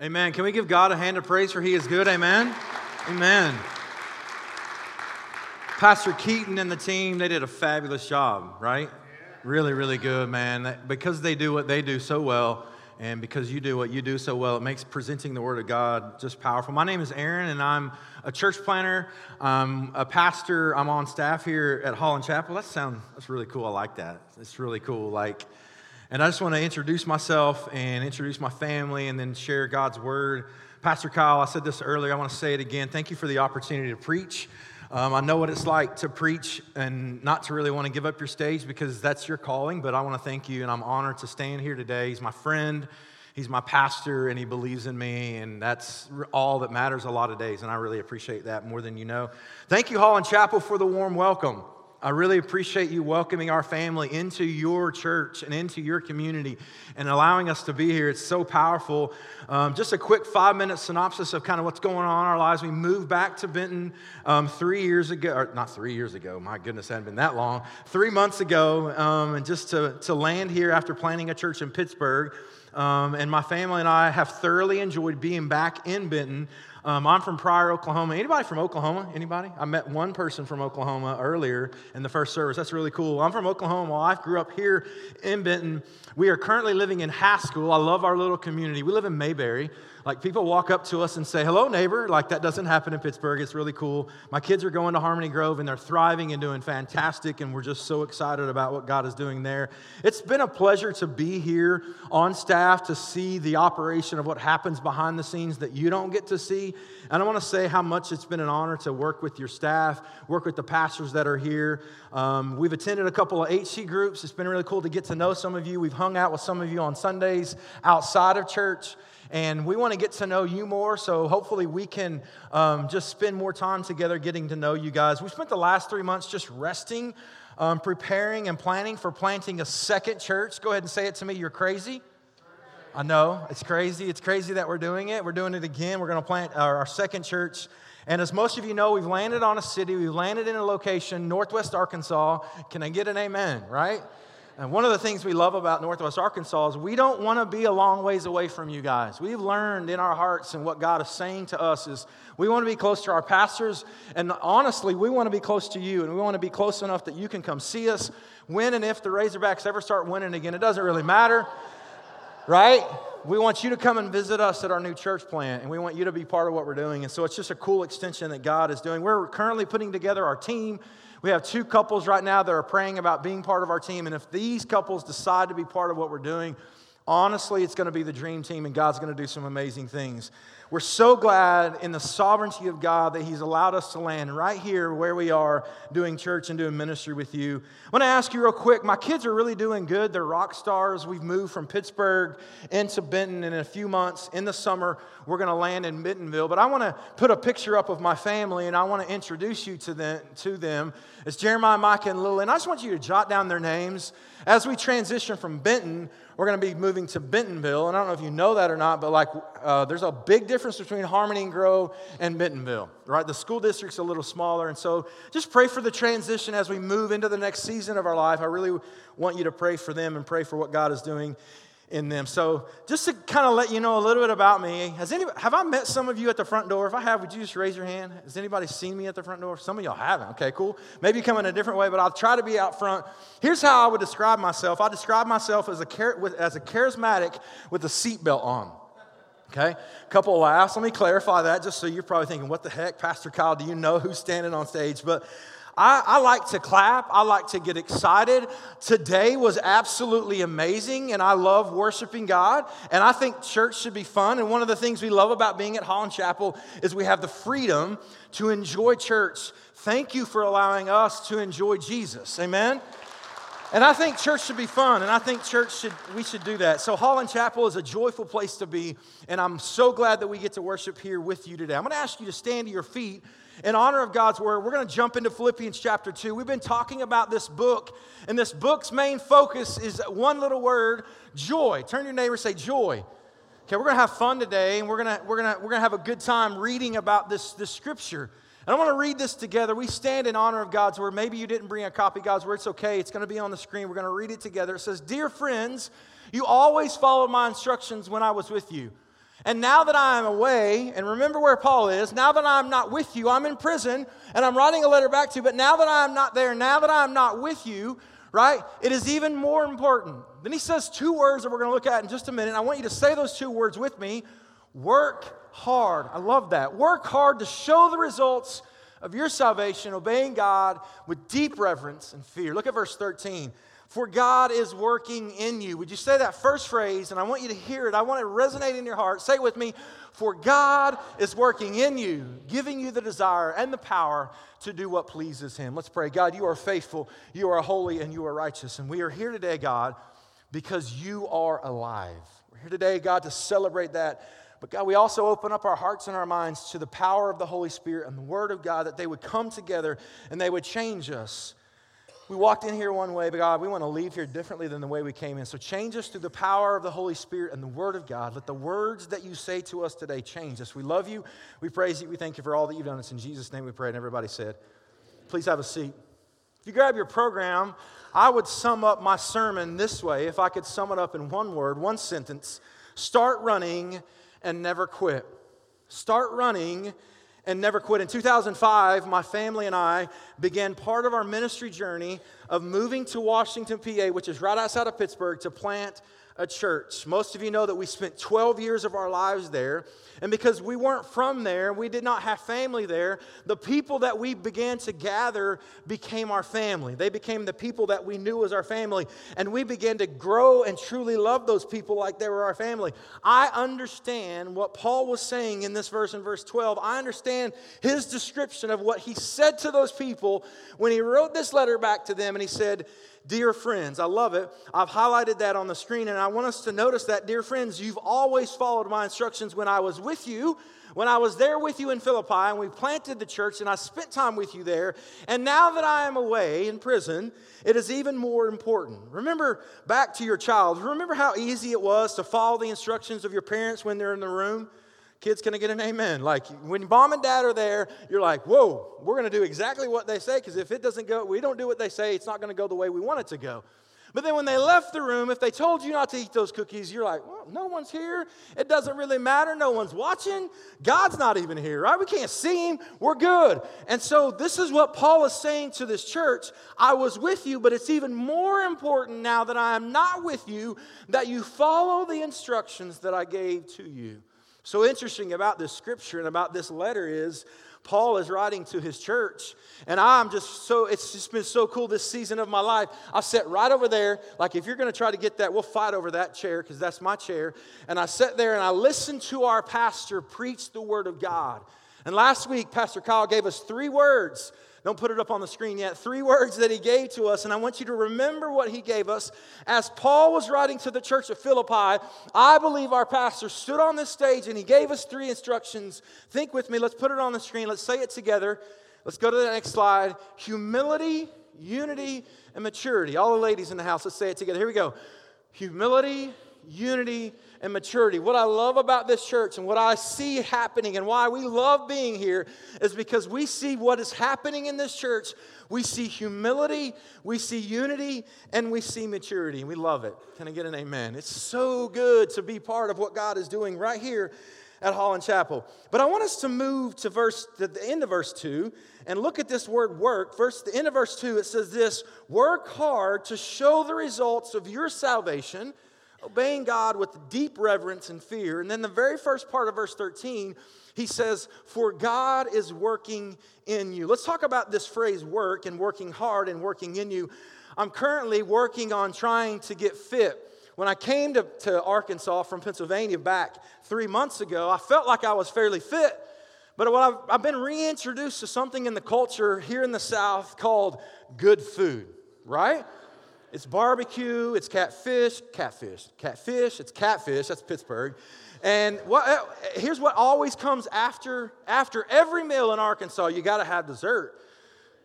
Amen. Can we give God a hand of praise for He is good? Amen. Amen. Pastor Keaton and the team, they did a fabulous job, right? Really, really good, man. Because they do what they do so well, and because you do what you do so well, it makes presenting the Word of God just powerful. My name is Aaron, and I'm a church planter, I'm a pastor. I'm on staff here at Holland Chapel. That sounds that's really cool. I like that. It's really cool. Like, and I just want to introduce myself and introduce my family, and then share God's Word. Pastor Kyle, I said this earlier. I want to say it again. Thank you for the opportunity to preach. Um, I know what it's like to preach and not to really want to give up your stage because that's your calling, but I want to thank you and I'm honored to stand here today. He's my friend, he's my pastor, and he believes in me, and that's all that matters a lot of days, and I really appreciate that more than you know. Thank you, Holland Chapel, for the warm welcome. I really appreciate you welcoming our family into your church and into your community and allowing us to be here. It's so powerful. Um, just a quick five minute synopsis of kind of what's going on in our lives. We moved back to Benton um, three years ago, or not three years ago, my goodness, it hadn't been that long, three months ago, um, and just to, to land here after planting a church in Pittsburgh. Um, and my family and I have thoroughly enjoyed being back in Benton. Um, I'm from Pryor, Oklahoma. Anybody from Oklahoma? Anybody? I met one person from Oklahoma earlier in the first service. That's really cool. I'm from Oklahoma. I grew up here in Benton. We are currently living in Haskell. I love our little community. We live in Mayberry. Like people walk up to us and say, hello, neighbor. Like that doesn't happen in Pittsburgh. It's really cool. My kids are going to Harmony Grove and they're thriving and doing fantastic. And we're just so excited about what God is doing there. It's been a pleasure to be here on staff to see the operation of what happens behind the scenes that you don't get to see. And I want to say how much it's been an honor to work with your staff, work with the pastors that are here. Um, we've attended a couple of HC groups. It's been really cool to get to know some of you. We've hung out with some of you on Sundays outside of church and we want to get to know you more. So hopefully we can um, just spend more time together getting to know you guys. We spent the last three months just resting, um, preparing, and planning for planting a second church. Go ahead and say it to me. You're crazy. I know it's crazy. It's crazy that we're doing it. We're doing it again. We're going to plant our, our second church. And as most of you know, we've landed on a city, we've landed in a location, Northwest Arkansas. Can I get an amen, right? And one of the things we love about Northwest Arkansas is we don't want to be a long ways away from you guys. We've learned in our hearts and what God is saying to us is we want to be close to our pastors. And honestly, we want to be close to you. And we want to be close enough that you can come see us when and if the Razorbacks ever start winning again. It doesn't really matter, right? We want you to come and visit us at our new church plant, and we want you to be part of what we're doing. And so it's just a cool extension that God is doing. We're currently putting together our team. We have two couples right now that are praying about being part of our team. And if these couples decide to be part of what we're doing, honestly, it's going to be the dream team, and God's going to do some amazing things. We're so glad in the sovereignty of God that He's allowed us to land right here where we are doing church and doing ministry with you. I want to ask you real quick my kids are really doing good. They're rock stars. We've moved from Pittsburgh into Benton, and in a few months in the summer, we're going to land in Bentonville. But I want to put a picture up of my family, and I want to introduce you to them. To them. It's Jeremiah, Micah, and Lily. And I just want you to jot down their names. As we transition from Benton, we're going to be moving to Bentonville. And I don't know if you know that or not, but like uh, there's a big difference between Harmony and Grove and Bentonville, right? The school district's a little smaller. And so just pray for the transition as we move into the next season of our life. I really want you to pray for them and pray for what God is doing in them. So, just to kind of let you know a little bit about me, has any, have I met some of you at the front door? If I have, would you just raise your hand? Has anybody seen me at the front door? Some of y'all haven't. Okay, cool. Maybe you come in a different way, but I'll try to be out front. Here's how I would describe myself I describe myself as a, as a charismatic with a seatbelt on. Okay, a couple of laughs. Let me clarify that just so you're probably thinking, what the heck, Pastor Kyle, do you know who's standing on stage? But I, I, like to clap. I like to get excited. Today was absolutely amazing, and I love worshiping God. And I think church should be fun. And one of the things we love about being at Holland Chapel is we have the freedom to enjoy church. Thank you for allowing us to enjoy Jesus. Amen. And I think church should be fun, and I think church should we should do that. So Holland Chapel is a joyful place to be, and I'm so glad that we get to worship here with you today. I'm going to ask you to stand to your feet in honor of God's word, we're going to jump into Philippians chapter 2. We've been talking about this book, and this book's main focus is one little word joy. Turn your neighbor say joy. Okay, we're going to have fun today, and we're going to, we're going to, we're going to have a good time reading about this, this scripture. And I want to read this together. We stand in honor of God's word. Maybe you didn't bring a copy God's word. It's okay. It's going to be on the screen. We're going to read it together. It says, Dear friends, you always followed my instructions when I was with you And now that I am away, and remember where Paul is, now that I'm not with you, I'm in prison and I'm writing a letter back to you, but now that I'm not there, now that I'm not with you, right, it is even more important. Then he says two words that we're going to look at in just a minute. I want you to say those two words with me work hard. I love that. Work hard to show the results of your salvation, obeying God with deep reverence and fear. Look at verse 13 for God is working in you. Would you say that first phrase? And I want you to hear it. I want it to resonate in your heart. Say it with me. For God is working in you, giving you the desire and the power to do what pleases Him. Let's pray. God, you are faithful, you are holy, and you are righteous. And we are here today, God, because you are alive. We're here today, God, to celebrate that. But God, we also open up our hearts and our minds to the power of the Holy Spirit and the Word of God that they would come together and they would change us we walked in here one way, but God, we want to leave here differently than the way we came in. So change us through the power of the Holy Spirit and the Word of God. Let the words that you say to us today change us. We love you. We praise you. We thank you for all that you've done. It's in Jesus' name we pray. And everybody said, please have a seat. If you grab your program, I would sum up my sermon this way if I could sum it up in one word, one sentence start running and never quit. Start running and never quit. In 2005, my family and I began part of our ministry journey of moving to Washington, PA, which is right outside of Pittsburgh, to plant a church. Most of you know that we spent 12 years of our lives there. And because we weren't from there, we did not have family there, the people that we began to gather became our family. They became the people that we knew as our family. And we began to grow and truly love those people like they were our family. I understand what Paul was saying in this verse in verse 12. I understand his description of what he said to those people when he wrote this letter back to them. And he said, Dear friends, I love it. I've highlighted that on the screen, and I want us to notice that, dear friends, you've always followed my instructions when I was with you, when I was there with you in Philippi, and we planted the church, and I spent time with you there. And now that I am away in prison, it is even more important. Remember back to your child. Remember how easy it was to follow the instructions of your parents when they're in the room? Kids, can I get an amen? Like when mom and dad are there, you're like, whoa, we're going to do exactly what they say because if it doesn't go, we don't do what they say, it's not going to go the way we want it to go. But then when they left the room, if they told you not to eat those cookies, you're like, well, no one's here. It doesn't really matter. No one's watching. God's not even here, right? We can't see him. We're good. And so this is what Paul is saying to this church. I was with you, but it's even more important now that I am not with you that you follow the instructions that I gave to you. So interesting about this scripture and about this letter is Paul is writing to his church, and I'm just so, it's just been so cool this season of my life. I sat right over there, like if you're gonna try to get that, we'll fight over that chair because that's my chair. And I sat there and I listened to our pastor preach the word of God. And last week, Pastor Kyle gave us three words don't put it up on the screen yet. Three words that he gave to us, and I want you to remember what he gave us. As Paul was writing to the church of Philippi, I believe our pastor stood on this stage and he gave us three instructions. Think with me, let's put it on the screen, let's say it together. Let's go to the next slide. Humility, unity, and maturity. All the ladies in the house, let's say it together. Here we go. Humility, unity, and maturity. What I love about this church and what I see happening and why we love being here is because we see what is happening in this church. We see humility, we see unity, and we see maturity. We love it. Can I get an amen? It's so good to be part of what God is doing right here at Holland Chapel. But I want us to move to verse to the end of verse 2 and look at this word work. Verse the end of verse 2 it says this, work hard to show the results of your salvation obeying God with deep reverence and fear. And then the very first part of verse 13, he says, For God is working in you. Let's talk about this phrase work and working hard and working in you. I'm currently working on trying to get fit. When I came to, to Arkansas from Pennsylvania back three months ago, I felt like I was fairly fit. But I've, I've been reintroduced to something in the culture here in the South called good food, right? It's barbecue, it's catfish, catfish, catfish, it's catfish, that's Pittsburgh. And what, uh, here's what always comes after, after every meal in Arkansas you got to have dessert.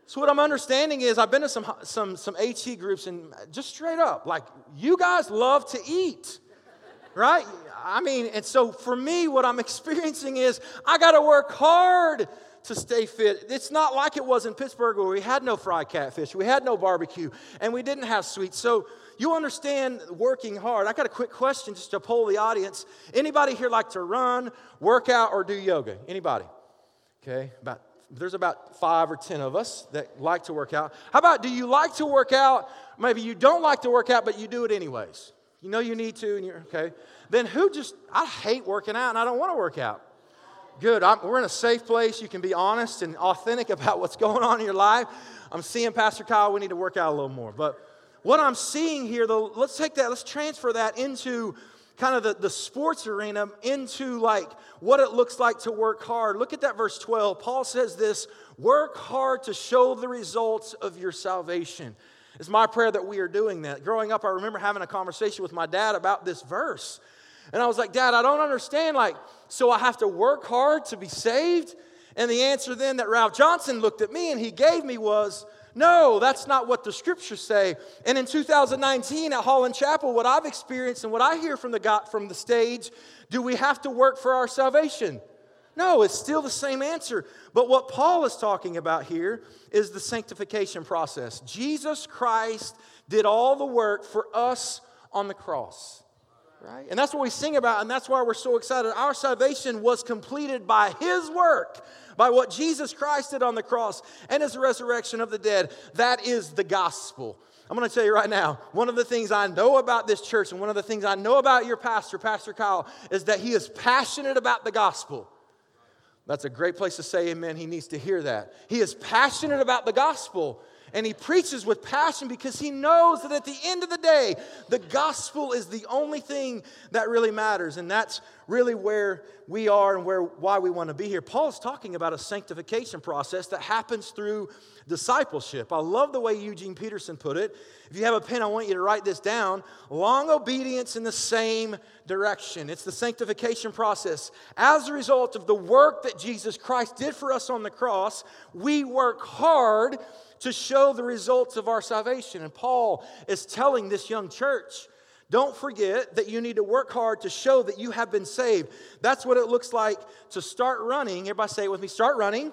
So, what I'm understanding is I've been to some, some, some HC groups and just straight up, like, you guys love to eat, right? I mean, and so for me, what I'm experiencing is I got to work hard to stay fit. It's not like it was in Pittsburgh where we had no fried catfish, we had no barbecue, and we didn't have sweets. So you understand working hard. I got a quick question just to poll the audience. Anybody here like to run, work out, or do yoga? Anybody? Okay, about there's about five or ten of us that like to work out. How about do you like to work out? Maybe you don't like to work out, but you do it anyways. You know you need to, and you're okay. Then who just, I hate working out and I don't want to work out. Good. I'm, we're in a safe place. You can be honest and authentic about what's going on in your life. I'm seeing Pastor Kyle, we need to work out a little more. But what I'm seeing here, though, let's take that, let's transfer that into kind of the, the sports arena, into like what it looks like to work hard. Look at that verse 12. Paul says this work hard to show the results of your salvation. It's my prayer that we are doing that. Growing up, I remember having a conversation with my dad about this verse. And I was like, Dad, I don't understand. Like, so I have to work hard to be saved? And the answer then that Ralph Johnson looked at me and he gave me was, no, that's not what the scriptures say. And in 2019 at Holland Chapel, what I've experienced and what I hear from the God, from the stage, do we have to work for our salvation? No, it's still the same answer. But what Paul is talking about here is the sanctification process. Jesus Christ did all the work for us on the cross. Right? And that's what we sing about, and that's why we're so excited. Our salvation was completed by His work, by what Jesus Christ did on the cross and His resurrection of the dead. That is the gospel. I'm going to tell you right now, one of the things I know about this church and one of the things I know about your pastor, Pastor Kyle, is that he is passionate about the gospel. That's a great place to say amen. He needs to hear that. He is passionate about the gospel and he preaches with passion because he knows that at the end of the day, the gospel is the only thing that really matters. And that's really where we are and where why we want to be here. Paul's talking about a sanctification process that happens through discipleship. I love the way Eugene Peterson put it. If you have a pen, I want you to write this down. Long obedience in the same direction. It's the sanctification process. As a result of the work that Jesus Christ did for us on the cross, we work hard to show the results of our salvation. And Paul is telling this young church, don't forget that you need to work hard to show that you have been saved. That's what it looks like to start running. Everybody say it with me start running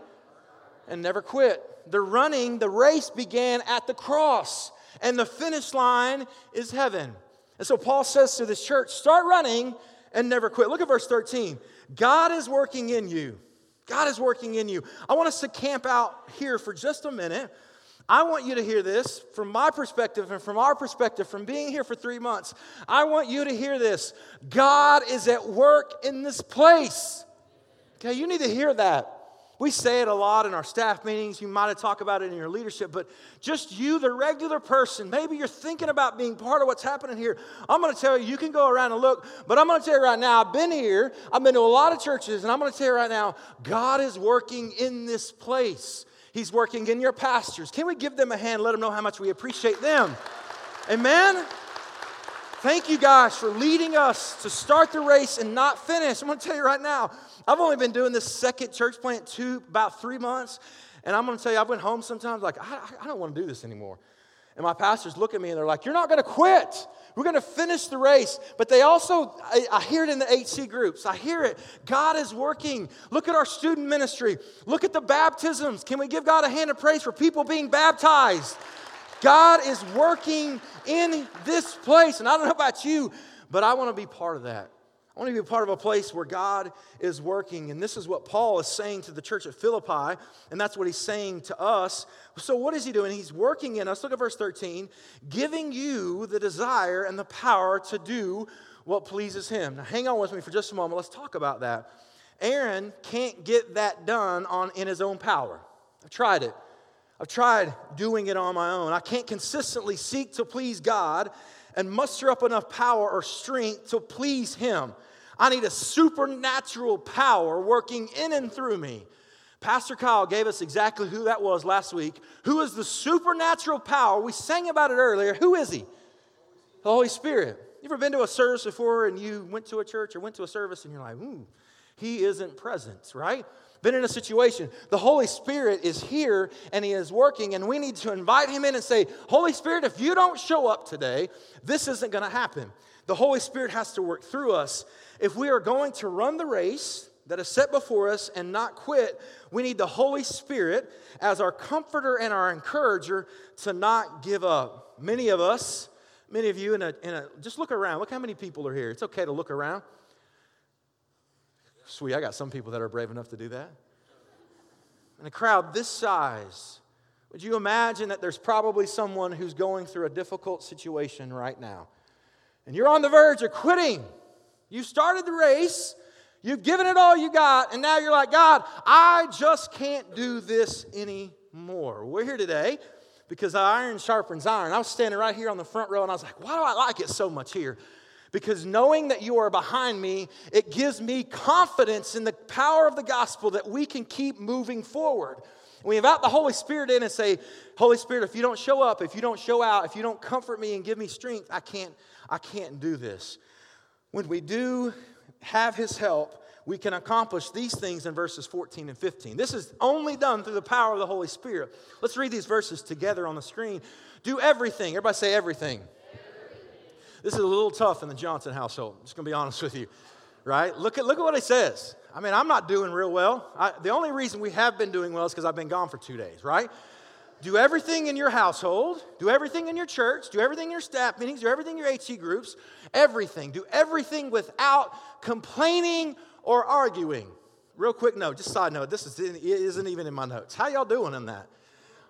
and never quit. The running, the race began at the cross, and the finish line is heaven. And so Paul says to this church, start running and never quit. Look at verse 13. God is working in you. God is working in you. I want us to camp out here for just a minute I want you to hear this from my perspective and from our perspective, from being here for three months. I want you to hear this God is at work in this place. Okay, you need to hear that. We say it a lot in our staff meetings. You might have talked about it in your leadership, but just you, the regular person, maybe you're thinking about being part of what's happening here. I'm going to tell you, you can go around and look, but I'm going to tell you right now, I've been here, I've been to a lot of churches, and I'm going to tell you right now, God is working in this place. He's working in your pastors. Can we give them a hand? Let them know how much we appreciate them. Amen. Thank you guys for leading us to start the race and not finish. I'm going to tell you right now, I've only been doing this second church plant two about three months, and I'm going to tell you, I went home sometimes like I, I don't want to do this anymore. And my pastors look at me and they're like, "You're not going to quit. We're going to finish the race. But they also, I, I, hear it in the HC groups. I hear it. God is working. Look at our student ministry. Look at the baptisms. Can we give God a hand of praise for people being baptized? God is working in this place. And I don't know about you, but I want to be part of that. I want to be a part of a place where God is working. And this is what Paul is saying to the church at Philippi, and that's what he's saying to us. So, what is he doing? He's working in us. Look at verse 13 giving you the desire and the power to do what pleases him. Now, hang on with me for just a moment. Let's talk about that. Aaron can't get that done on, in his own power. I've tried it. I've tried doing it on my own. I can't consistently seek to please God and muster up enough power or strength to please Him. I need a supernatural power working in and through me. Pastor Kyle gave us exactly who that was last week. Who is the supernatural power? We sang about it earlier. Who is he? The Holy Spirit. You ever been to a service before and you went to a church or went to a service and you're like, ooh, he isn't present, right? Been in a situation. The Holy Spirit is here and He is working, and we need to invite Him in and say, Holy Spirit, if you don't show up today, this isn't going to happen. The Holy Spirit has to work through us if we are going to run the race that is set before us and not quit, we need the Holy Spirit as our comforter and our encourager to not give up. Many of us, many of you in a, in a just look around. Look how many people are here. It's okay to look around. Sweet, I got some people that are brave enough to do that. In a crowd this size, would you imagine that there's probably someone who's going through a difficult situation right now? And you're on the verge of quitting. You started the race, you've given it all you got, and now you're like, God, I just can't do this anymore. We're here today because iron sharpens iron. I was standing right here on the front row and I was like, why do I like it so much here? Because knowing that you are behind me, it gives me confidence in the power of the gospel that we can keep moving forward. We invite the Holy Spirit in and say, Holy Spirit, if you don't show up, if you don't show out, if you don't comfort me and give me strength, I can't, I can't do this. When we do have his help, we can accomplish these things in verses 14 and 15. This is only done through the power of the Holy Spirit. Let's read these verses together on the screen. Do everything. Everybody say everything. everything. This is a little tough in the Johnson household. I'm just going to be honest with you. Right? Look at, look at what he says. I mean, I'm not doing real well. I, the only reason we have been doing well is because I've been gone for two days, right? Do everything in your household, do everything in your church, do everything in your staff meetings, do everything in your HC groups, everything. Do everything without complaining or arguing. Real quick note, just side note, this is, isn't even in my notes. How y'all doing in that?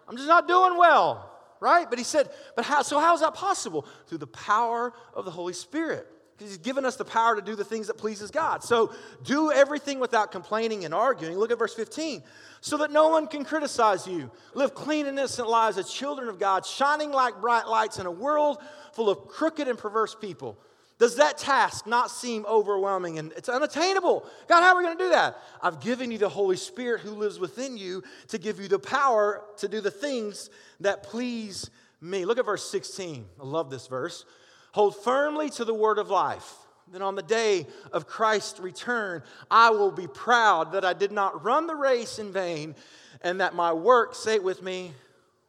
I'm just not doing well, right? But he said, but how, so how is that possible? Through the power of the Holy Spirit. Because he's given us the power to do the things that pleases God. So do everything without complaining and arguing. Look at verse 15. So that no one can criticize you. Live clean and innocent lives as children of God, shining like bright lights in a world full of crooked and perverse people. Does that task not seem overwhelming and it's unattainable? God, how are we going to do that? I've given you the Holy Spirit who lives within you to give you the power to do the things that please me. Look at verse 16. I love this verse. Hold firmly to the word of life. Then on the day of Christ's return, I will be proud that I did not run the race in vain and that my work, say it with me,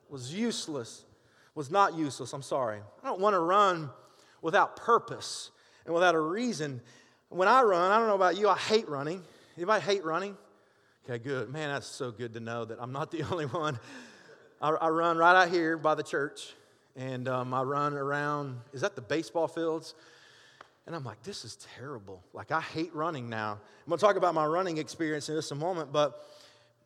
was useless, was not useless. I'm sorry. I don't want to run without purpose and without a reason. When I run, I don't know about you, I hate running. Anybody hate running? Okay, good. Man, that's so good to know that I'm not the only one. I, I run right out here by the church, and um, I run around, is that the baseball fields? And I'm like, this is terrible. Like, I hate running now. I'm to talk about my running experience in just a moment, but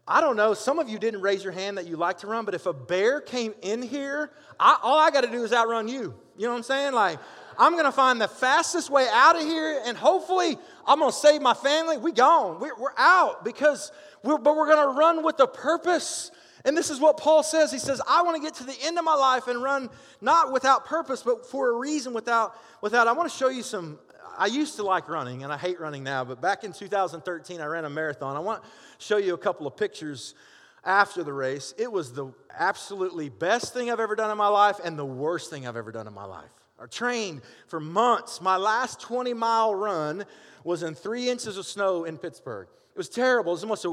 I don't know. Some of you didn't raise your hand that you like to run, but if a bear came in here, I, all I got to do is outrun you. You know what I'm saying? Like, I'm going to find the fastest way out of here, and hopefully, I'm going to save my family. We gone. We're, we're out because we're, but we're going to run with a purpose. And this is what Paul says. He says, I want to get to the end of my life and run not without purpose, but for a reason without, without. I want to show you some. I used to like running, and I hate running now, but back in 2013, I ran a marathon. I want to show you a couple of pictures after the race. It was the absolutely best thing I've ever done in my life and the worst thing I've ever done in my life or trained for months. My last 20 mile run was in three inches of snow in Pittsburgh. It was terrible. It was the most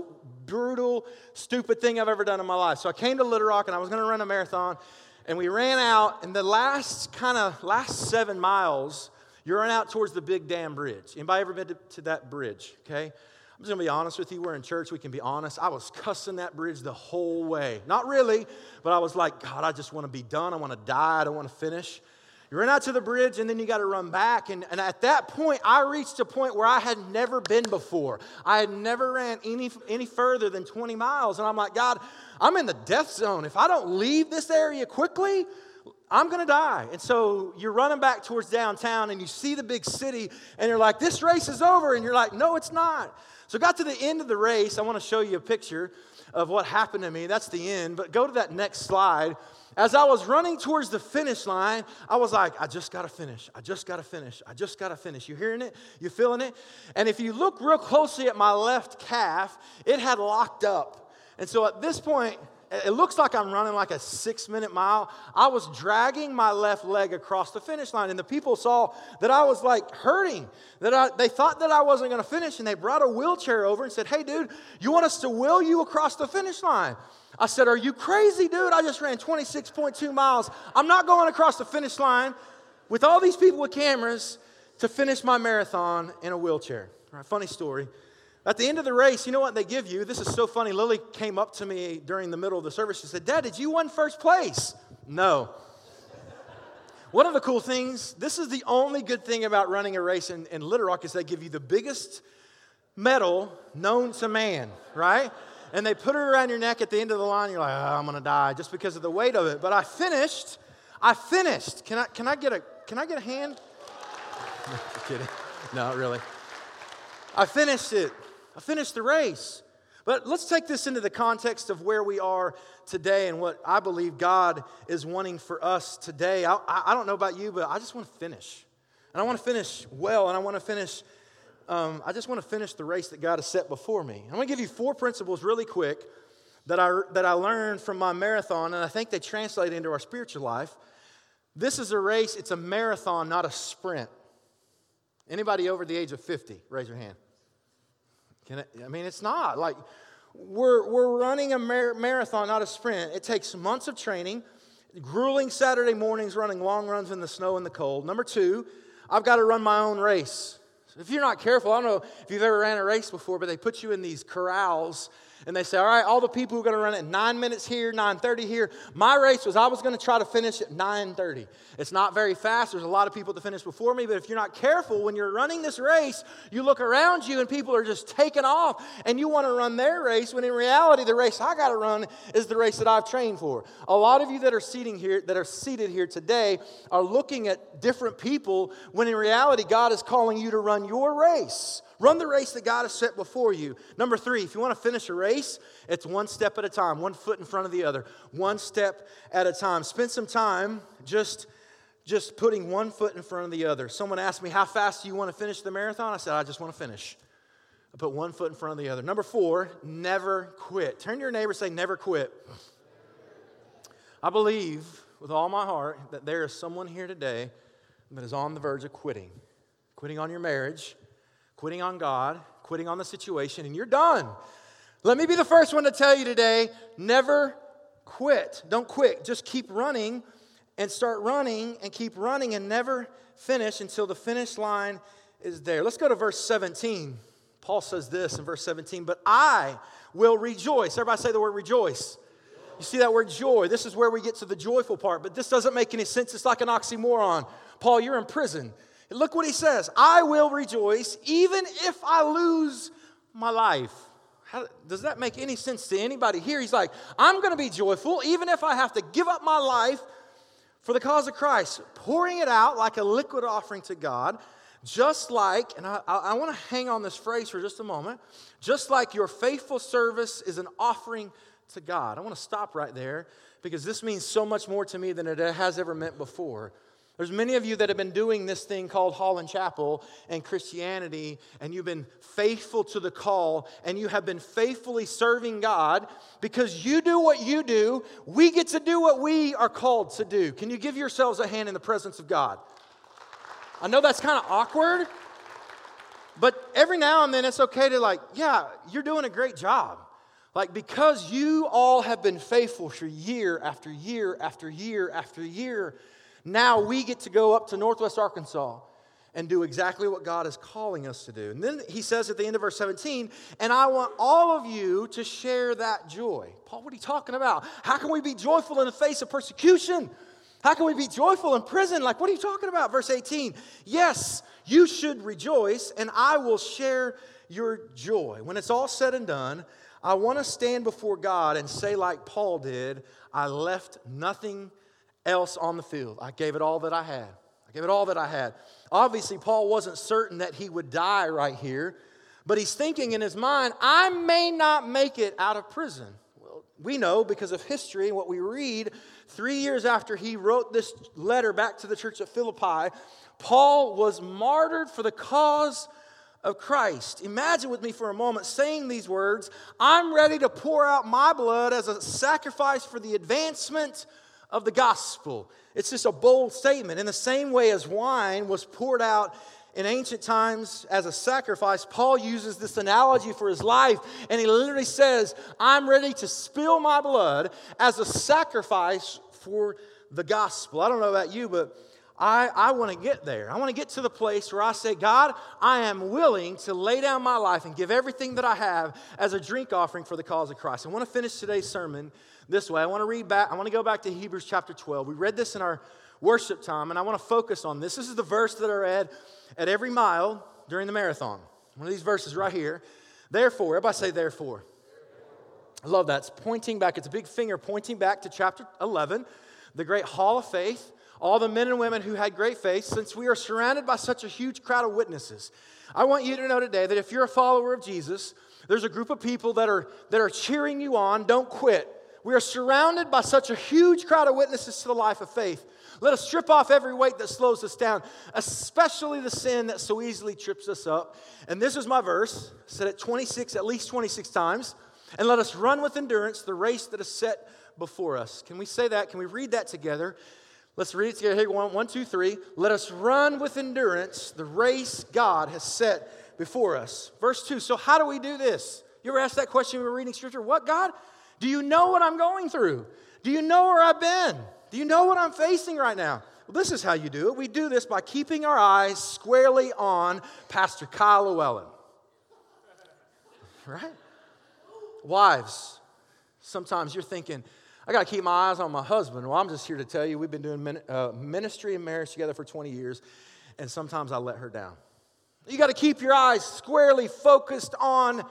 brutal, stupid thing I've ever done in my life. So I came to Little Rock and I was going to run a marathon. And we ran out, and the last kind of last seven miles, you run out towards the Big Dam Bridge. Anybody ever been to, to that bridge? Okay. I'm just gonna be honest with you. We're in church, we can be honest. I was cussing that bridge the whole way. Not really, but I was like, God, I just wanna be done. I wanna die. I don't wanna finish. You run out to the bridge and then you got to run back. And, and at that point, I reached a point where I had never been before. I had never ran any, any further than 20 miles. And I'm like, God, I'm in the death zone. If I don't leave this area quickly, I'm going to die. And so you're running back towards downtown and you see the big city and you're like, this race is over. And you're like, no, it's not. So got to the end of the race. I want to show you a picture of what happened to me. That's the end. But go to that next slide. As I was running towards the finish line, I was like, I just got to finish. I just got to finish. I just got to finish. You hearing it? You feeling it? And if you look real closely at my left calf, it had locked up. And so at this point, it looks like I'm running like a six minute mile. I was dragging my left leg across the finish line, and the people saw that I was like hurting, that I, they thought that I wasn't going to finish, and they brought a wheelchair over and said, Hey, dude, you want us to wheel you across the finish line? I said, Are you crazy, dude? I just ran 26.2 miles. I'm not going across the finish line with all these people with cameras to finish my marathon in a wheelchair. Funny story. At the end of the race, you know what they give you? This is so funny. Lily came up to me during the middle of the service. She said, Dad, did you win first place? No. One of the cool things, this is the only good thing about running a race in, in Little Rock is they give you the biggest medal known to man, right? And they put it around your neck at the end of the line. You're like, oh, I'm gonna die just because of the weight of it. But I finished. I finished. Can I, can I get a can I get a hand? No, kidding. Not really. I finished it. I finished the race. But let's take this into the context of where we are today and what I believe God is wanting for us today. I, I don't know about you, but I just want to finish. And I want to finish well, and I want to finish, um, I just want to finish the race that God has set before me. I'm going to give you four principles really quick that I, that I learned from my marathon, and I think they translate into our spiritual life. This is a race, it's a marathon, not a sprint. Anybody over the age of 50, raise your hand. Can I mean, it's not. Like, we're, we're running a mar- marathon, not a sprint. It takes months of training, grueling Saturday mornings running long runs in the snow and the cold. Number two, I've got to run my own race. If you're not careful, I don't know if you've ever ran a race before, but they put you in these corrals and they say, all right, all the people who are going to run at 9 minutes here, 9.30 here. My race was I was going to try to finish at 9.30. It's not very fast. There's a lot of people that finish before me, but if you're not careful, when you're running this race, you look around you and people are just taking off and you want to run their race when in reality, the race I got to run is the race that I've trained for. A lot of you that are seating here, that are seated here today are looking at different people when in reality, God is calling you to run your race. Run the race that God has set before you. Number three, if you want to finish a race, it's one step at a time, one foot in front of the other, one step at a time. Spend some time just just putting one foot in front of the other. Someone asked me, How fast do you want to finish the marathon? I said, I just want to finish. I put one foot in front of the other. Number four, never quit. Turn to your neighbor say, Never quit. I believe with all my heart that there is someone here today that is on the verge of quitting. Quitting on your marriage, quitting on God, quitting on the situation, and you're done. Let me be the first one to tell you today never quit. Don't quit. Just keep running and start running and keep running and never finish until the finish line is there. Let's go to verse 17. Paul says this in verse 17, but I will rejoice. Everybody say the word rejoice. You see that word joy. This is where we get to the joyful part, but this doesn't make any sense. It's like an oxymoron. Paul, you're in prison. Look what he says I will rejoice even if I lose my life. How, does that make any sense to anybody here? He's like, I'm going to be joyful even if I have to give up my life for the cause of Christ, pouring it out like a liquid offering to God, just like, and I, I, want to hang on this phrase for just a moment, just like your faithful service is an offering to God. I want to stop right there because this means so much more to me than it has ever meant before. There's many of you that have been doing this thing called Holland Chapel and Christianity, and you've been faithful to the call, and you have been faithfully serving God because you do what you do. We get to do what we are called to do. Can you give yourselves a hand in the presence of God? I know that's kind of awkward, but every now and then it's okay to, like, yeah, you're doing a great job. Like, because you all have been faithful for year after year after year after year now we get to go up to Northwest Arkansas and do exactly what God is calling us to do. And then he says at the end of verse 17, and I want all of you to share that joy. Paul, what are you talking about? How can we be joyful in the face of persecution? How can we be joyful in prison? Like, what are you talking about? Verse 18, yes, you should rejoice, and I will share your joy. When it's all said and done, I want to stand before God and say, like Paul did, I left nothing else on the field. I gave it all that I had. I gave it all that I had. Obviously, Paul wasn't certain that he would die right here, but he's thinking in his mind, I may not make it out of prison. Well, we know because of history and what we read, three years after he wrote this letter back to the church at Philippi, Paul was martyred for the cause of Christ. Imagine with me for a moment saying these words I'm ready to pour out my blood as a sacrifice for the advancement of the gospel. It's just a bold statement. In the same way as wine was poured out in ancient times as a sacrifice, Paul uses this analogy for his life, and he literally says, I'm ready to spill my blood as a sacrifice for the gospel. I don't know about you, but I, I want to get there. I want to get to the place where I say, God, I am willing to lay down my life and give everything that I have as a drink offering for the cause of Christ. I want to finish today's sermon this way. I want to read back, I want to go back to Hebrews chapter 12. We read this in our worship time, and I want to focus on this. This is the verse that I read at every mile during the marathon. One of these verses right here. Therefore, everybody say, therefore. I love that. It's pointing back, it's a big finger pointing back to chapter 11, the great hall of faith, all the men and women who had great faith, since we are surrounded by such a huge crowd of witnesses. I want you to know today that if you're a follower of Jesus, there's a group of people that are, that are cheering you on. Don't quit. We are surrounded by such a huge crowd of witnesses to the life of faith. Let us strip off every weight that slows us down, especially the sin that so easily trips us up. And this is my verse, said it 26, at least 26 times. And let us run with endurance the race that is set before us. Can we say that? Can we read that together? Let's read it together. Here, one, one, two, three. Let us run with endurance the race God has set before us. Verse 2. So, how do we do this? You ever ask that question when we're reading scripture? What, God? Do you know what I'm going through? Do you know where I've been? Do you know what I'm facing right now? Well, this is how you do it. We do this by keeping our eyes squarely on Pastor Kyle Llewellyn. Right? Wives, sometimes you're thinking, I got to keep my eyes on my husband. Well, I'm just here to tell you, we've been doing uh, ministry and marriage together for 20 years, and sometimes I let her down. You got to keep your eyes squarely focused on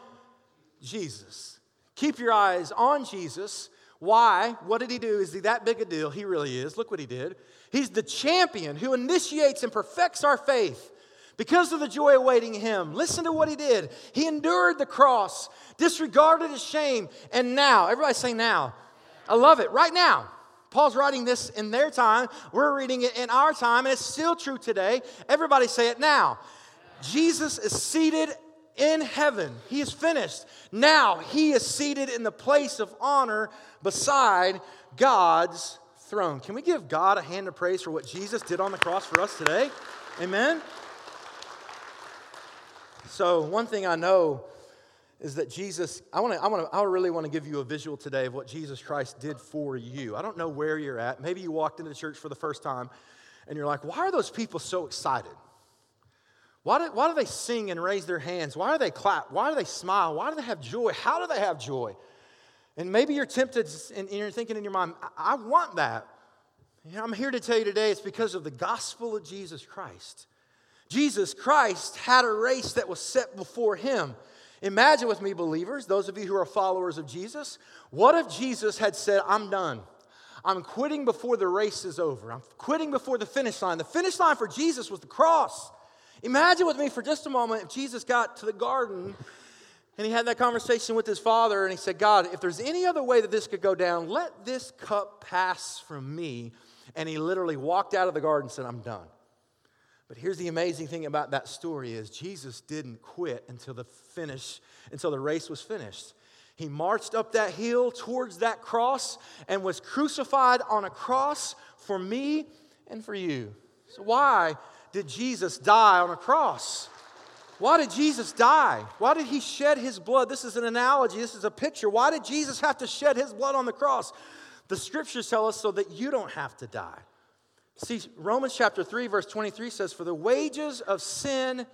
Jesus. Keep your eyes on Jesus. Why? What did he do? Is he that big a deal? He really is. Look what he did. He's the champion who initiates and perfects our faith because of the joy awaiting him. Listen to what he did. He endured the cross, disregarded his shame, and now, everybody say now. I love it. Right now. Paul's writing this in their time. We're reading it in our time, and it's still true today. Everybody say it now. Jesus is seated in heaven. He is finished. Now he is seated in the place of honor beside God's throne. Can we give God a hand of praise for what Jesus did on the cross for us today? Amen. So, one thing I know is that Jesus, I want to, I want to, I really want to give you a visual today of what Jesus Christ did for you. I don't know where you're at. Maybe you walked into the church for the first time and you're like, why are those people so excited? Why do, why do they sing and raise their hands? Why do they clap? Why do they smile? Why do they have joy? How do they have joy? And maybe you're tempted and you're thinking in your mind, I, want that. I'm here to tell you today it's because of the gospel of Jesus Christ. Jesus Christ had a race that was set before him. Imagine with me, believers, those of you who are followers of Jesus, what if Jesus had said, I'm done? I'm quitting before the race is over. I'm quitting before the finish line. The finish line for Jesus was the cross. Imagine with me for just a moment if Jesus got to the garden and he had that conversation with his father and he said, God, if there's any other way that this could go down, let this cup pass from me. And he literally walked out of the garden and said, I'm done. But here's the amazing thing about that story is Jesus didn't quit until the finish, until the race was finished. He marched up that hill towards that cross and was crucified on a cross for me and for you. So why did Jesus die on a cross? Why did Jesus die? Why did he shed his blood? This is an analogy, this is a picture. Why did Jesus have to shed his blood on the cross? The scriptures tell us so that you don't have to die. See, Romans chapter 3, verse 23 says, For the wages of sin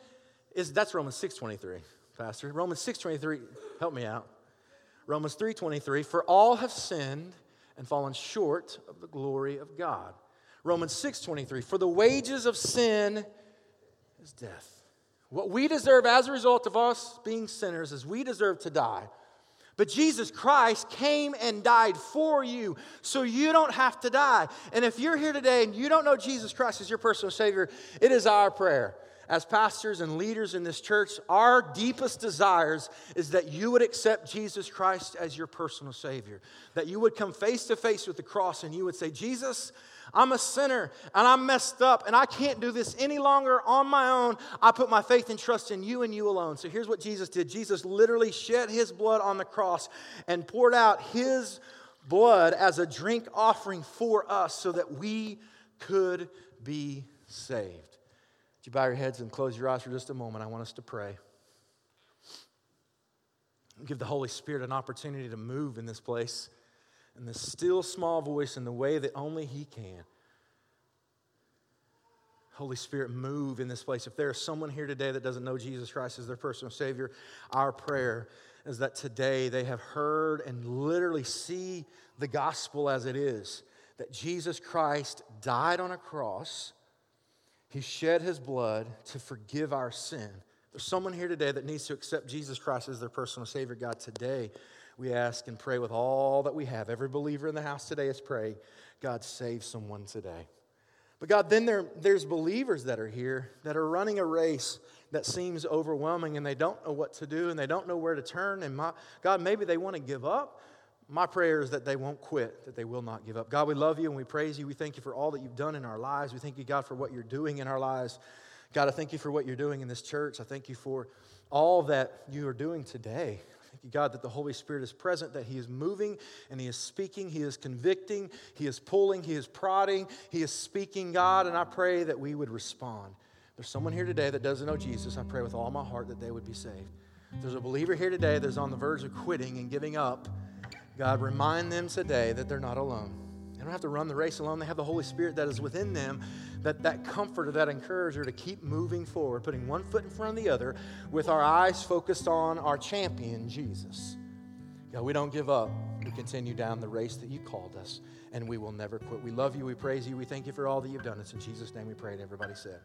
is, that's Romans 6 23, Pastor. Romans 6 23, help me out. Romans 3 23, for all have sinned and fallen short of the glory of God. Romans 6 23, for the wages of sin is death. What we deserve as a result of us being sinners is we deserve to die. But Jesus Christ came and died for you so you don't have to die. And if you're here today and you don't know Jesus Christ as your personal Savior, it is our prayer. As pastors and leaders in this church, our deepest desires is that you would accept Jesus Christ as your personal Savior. That you would come face to face with the cross and you would say, Jesus, I'm a sinner and I'm messed up and I can't do this any longer on my own. I put my faith and trust in you and you alone. So here's what Jesus did Jesus literally shed his blood on the cross and poured out his blood as a drink offering for us so that we could be saved. Would you bow your heads and close your eyes for just a moment? I want us to pray. Give the Holy Spirit an opportunity to move in this place in the still small voice in the way that only He can. Holy Spirit, move in this place. If there is someone here today that doesn't know Jesus Christ as their personal Savior, our prayer is that today they have heard and literally see the gospel as it is. that Jesus Christ died on a cross, He shed His blood to forgive our sin. There's someone here today that needs to accept Jesus Christ as their personal Savior. God, today we ask and pray with all that we have. Every believer in the house today is praying, God, save someone today. But God, then there, there's believers that are here that are running a race that seems overwhelming and they don't know what to do and they don't know where to turn. And my, God, maybe they want to give up. My prayer is that they won't quit, that they will not give up. God, we love you and we praise you. We thank you for all that you've done in our lives. We thank you, God, for what you're doing in our lives. God, I thank you for what you're doing in this church. I thank you for all that you are doing today. God, that the Holy Spirit is present, that He is moving and He is speaking, He is convicting, He is pulling, He is prodding, He is speaking, God, and I pray that we would respond. There's someone here today that doesn't know Jesus. I pray with all my heart that they would be saved. There's a believer here today that's on the verge of quitting and giving up, God, remind them today that they're not alone. Don't have to run the race alone. They have the Holy Spirit that is within them, that, that comforter, that encourager to keep moving forward, putting one foot in front of the other with our eyes focused on our champion, Jesus. God, we don't give up. We continue down the race that you called us, and we will never quit. We love you. We praise you. We thank you for all that you've done. It's in Jesus' name we pray. And everybody said,